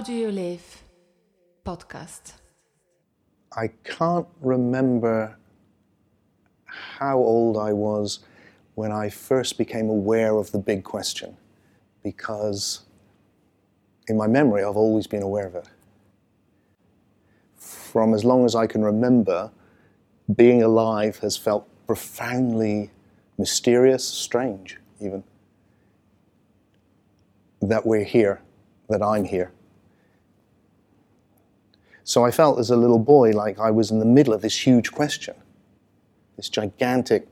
How Do You Live podcast. I can't remember how old I was when I first became aware of the big question because in my memory I've always been aware of it. From as long as I can remember, being alive has felt profoundly mysterious, strange, even. That we're here, that I'm here. So I felt as a little boy like I was in the middle of this huge question, this gigantic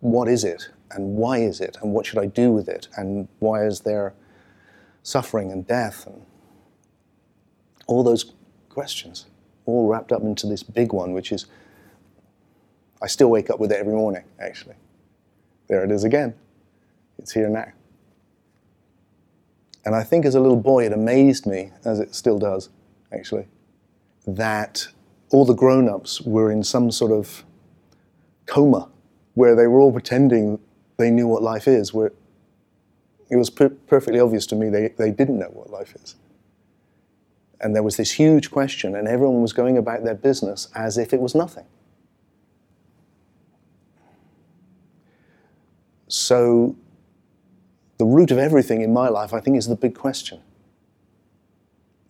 what is it, and why is it, and what should I do with it, and why is there suffering and death, and all those questions, all wrapped up into this big one, which is I still wake up with it every morning, actually. There it is again. It's here now. And I think as a little boy, it amazed me, as it still does, actually, that all the grown ups were in some sort of coma where they were all pretending they knew what life is, where it was per- perfectly obvious to me they, they didn't know what life is. And there was this huge question, and everyone was going about their business as if it was nothing. So, the root of everything in my life, I think, is the big question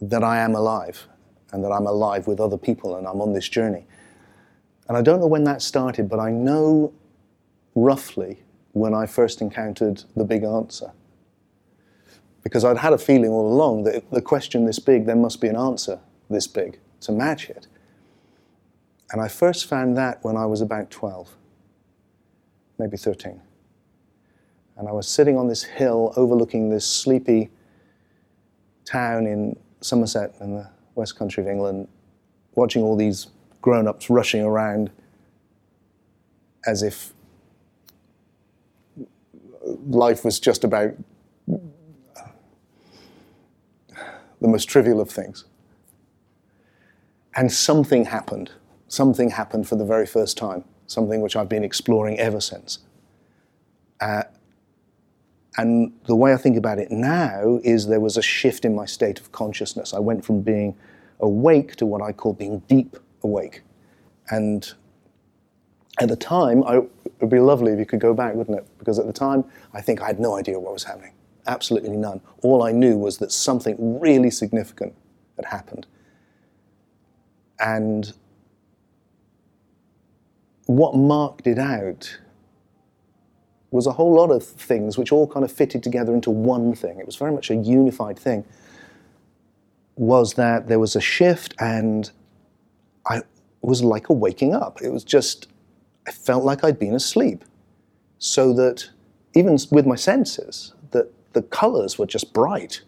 that I am alive and that I'm alive with other people and I'm on this journey. And I don't know when that started, but I know roughly when I first encountered the big answer. Because I'd had a feeling all along that the question this big, there must be an answer this big to match it. And I first found that when I was about 12, maybe 13 and I was sitting on this hill overlooking this sleepy town in Somerset in the west country of England, watching all these grown ups rushing around as if life was just about the most trivial of things. And something happened. Something happened for the very first time, something which I've been exploring ever since. Uh, and the way I think about it now is there was a shift in my state of consciousness. I went from being awake to what I call being deep awake. And at the time, I, it would be lovely if you could go back, wouldn't it? Because at the time, I think I had no idea what was happening. Absolutely none. All I knew was that something really significant had happened. And what marked it out was a whole lot of things which all kind of fitted together into one thing. It was very much a unified thing. Was that there was a shift and I was like a waking up. It was just, I felt like I'd been asleep. So that even with my senses, that the colors were just bright.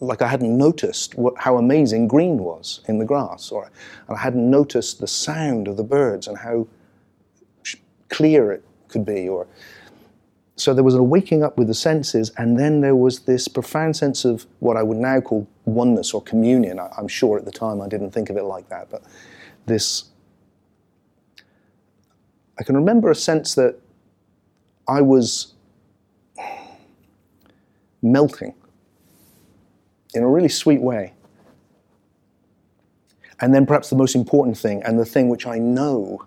Like I hadn't noticed what, how amazing green was in the grass, or I hadn't noticed the sound of the birds and how clear it could be, or so there was a waking up with the senses, and then there was this profound sense of what I would now call oneness or communion. I, am sure at the time I didn't think of it like that, but this. I can remember a sense that I was melting in a really sweet way. And then, perhaps the most important thing, and the thing which I know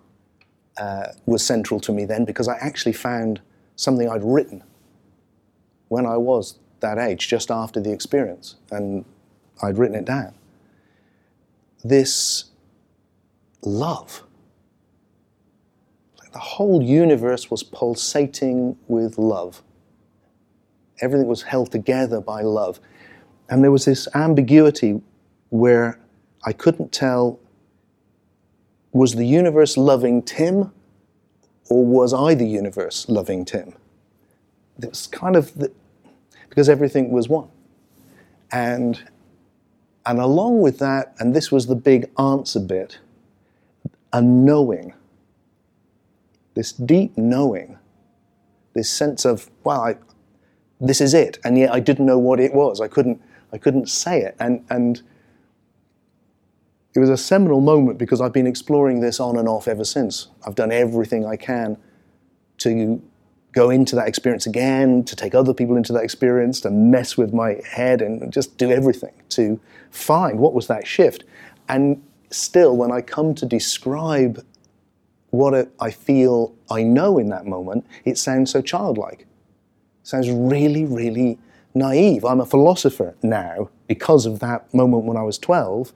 uh, was central to me then because I actually found something I'd written when I was that age, just after the experience, and I'd written it down. This love. Like the whole universe was pulsating with love. Everything was held together by love. And there was this ambiguity where I couldn't tell was the universe loving Tim or was I the universe loving Tim? It was kind of the, because everything was one. And, and along with that, and this was the big answer bit, a knowing, this deep knowing, this sense of, well, I, this is it, and yet I didn't know what it was. I couldn't, I couldn't say it. And, and it was a seminal moment because I've been exploring this on and off ever since. I've done everything I can to go into that experience again, to take other people into that experience, to mess with my head and just do everything to find what was that shift. And still, when I come to describe what I feel I know in that moment, it sounds so childlike. It sounds really, really naive. I'm a philosopher now because of that moment when I was 12.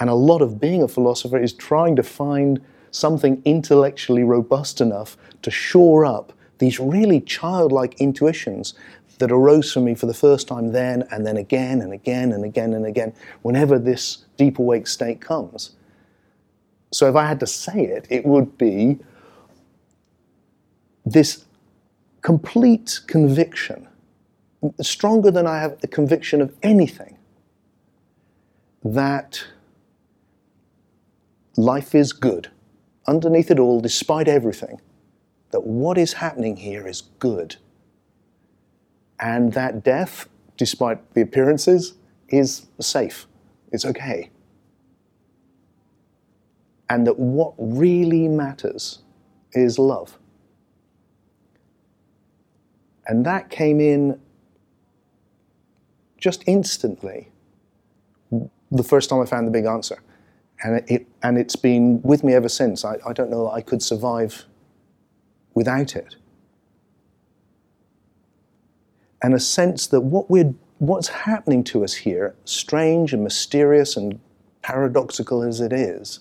And a lot of being a philosopher is trying to find something intellectually robust enough to shore up these really childlike intuitions that arose for me for the first time then and then again and again and again and again whenever this deep awake state comes. So if I had to say it, it would be this complete conviction, stronger than I have the conviction of anything, that life is good. Underneath it all, despite everything, that what is happening here is good. And that death, despite the appearances, is safe. It's okay. And that what really matters is love. And that came in just instantly the first time I found the big answer. And, it, and it's been with me ever since. I, I don't know that I could survive without it. And a sense that what we're, what's happening to us here, strange and mysterious and paradoxical as it is,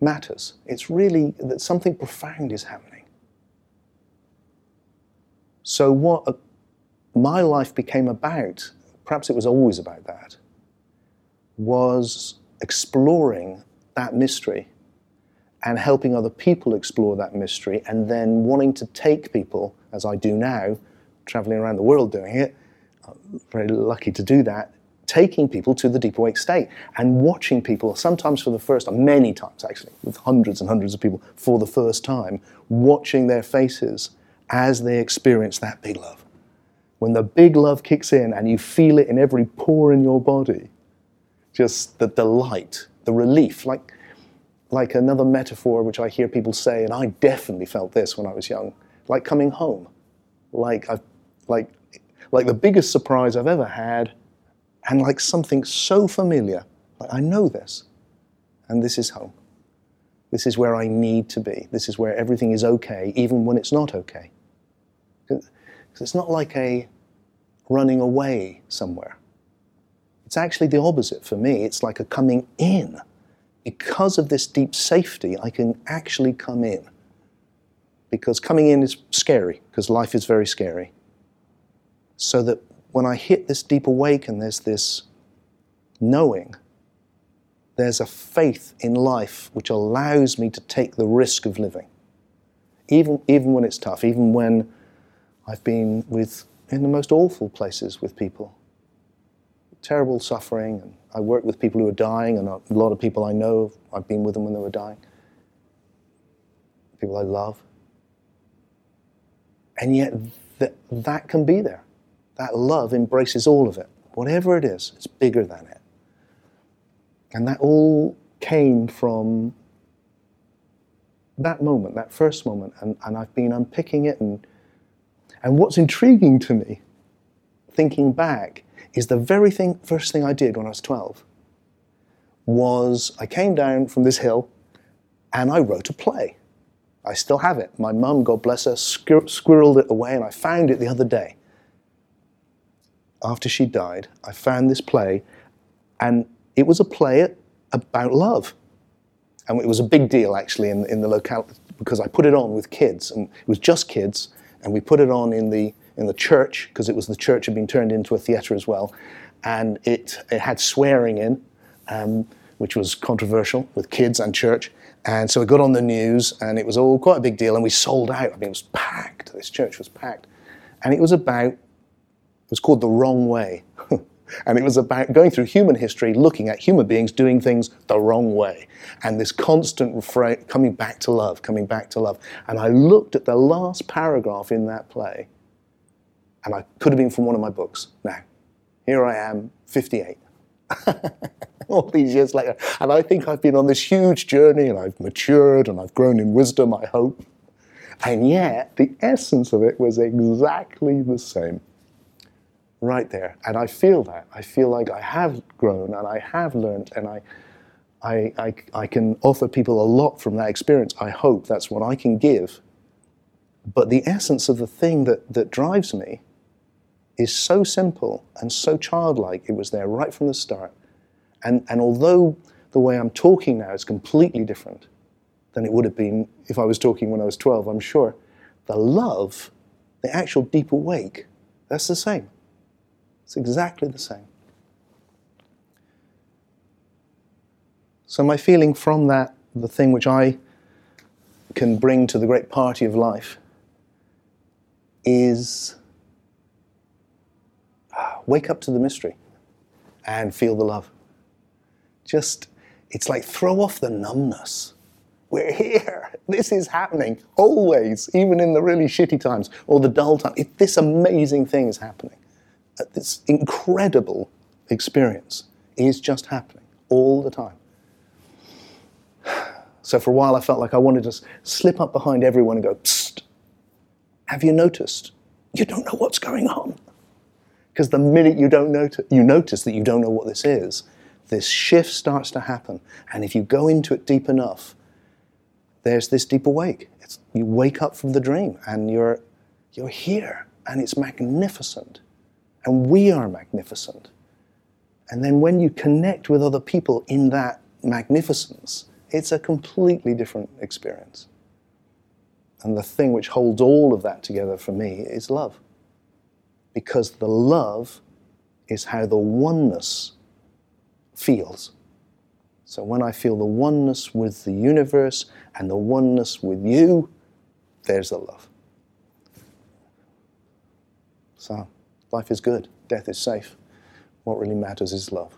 matters. It's really that something profound is happening. So, what a, my life became about, perhaps it was always about that, was exploring that mystery and helping other people explore that mystery, and then wanting to take people, as I do now, traveling around the world doing it, I'm very lucky to do that, taking people to the deep awake state and watching people, sometimes for the first time, many times actually, with hundreds and hundreds of people for the first time, watching their faces as they experience that big love. When the big love kicks in and you feel it in every pore in your body, just the delight, the relief, like like another metaphor which I hear people say, and I definitely felt this when I was young, like coming home, like I've, like like the biggest surprise I've ever had, and like something so familiar. Like I know this, and this is home. This is where I need to be. This is where everything is okay, even when it's not okay. Because it's not like a running away somewhere. It's actually the opposite for me. It's like a coming in because of this deep safety, I can actually come in. Because coming in is scary, because life is very scary. So that when I hit this deep awake and there's this knowing, there's a faith in life which allows me to take the risk of living. Even, even when it's tough, even when I've been with, in the most awful places with people, terrible suffering and I work with people who are dying, and a lot of people I know, I've been with them when they were dying. People I love. And yet, that, that can be there. That love embraces all of it. Whatever it is, it's bigger than it. And that all came from that moment, that first moment. And, and I've been unpicking it. And, and what's intriguing to me, thinking back, is the very thing, first thing I did when I was 12 was I came down from this hill and I wrote a play. I still have it. My mum, God bless her, squir- squirreled it away and I found it the other day. After she died, I found this play and it was a play about love. And it was a big deal actually in, in the locality because I put it on with kids and it was just kids and we put it on in the in the church because it was the church had been turned into a theatre as well, and it it had swearing in, um, which was controversial with kids and church. And so it got on the news, and it was all quite a big deal. And we sold out. I mean, it was packed. This church was packed, and it was about. It was called the wrong way. And it was about going through human history, looking at human beings doing things the wrong way. And this constant refrain, coming back to love, coming back to love. And I looked at the last paragraph in that play, and I could have been from one of my books. Now, here I am, 58. All these years later. And I think I've been on this huge journey and I've matured and I've grown in wisdom, I hope. And yet, the essence of it was exactly the same. Right there. And I feel that. I feel like I have grown and I have learned and I, I, I, I can offer people a lot from that experience. I hope that's what I can give. But the essence of the thing that, that drives me is so simple and so childlike. It was there right from the start. And, and although the way I'm talking now is completely different than it would have been if I was talking when I was 12, I'm sure, the love, the actual deep awake, that's the same. It's exactly the same. So, my feeling from that, the thing which I can bring to the great party of life, is wake up to the mystery and feel the love. Just, it's like throw off the numbness. We're here. This is happening always, even in the really shitty times or the dull times. This amazing thing is happening. Uh, this incredible experience is just happening all the time. So for a while, I felt like I wanted to slip up behind everyone and go, Psst, have you noticed? You don't know what's going on. Because the minute you don't notice, you notice that you don't know what this is, this shift starts to happen. And if you go into it deep enough, there's this deep awake. It's, you wake up from the dream and you're, you're here and it's magnificent. And we are magnificent. And then when you connect with other people in that magnificence, it's a completely different experience. And the thing which holds all of that together for me is love because the love is how the oneness feels. So when I feel the oneness with the universe and the oneness with you, there's the love. So life is good, death is safe. What really matters is love.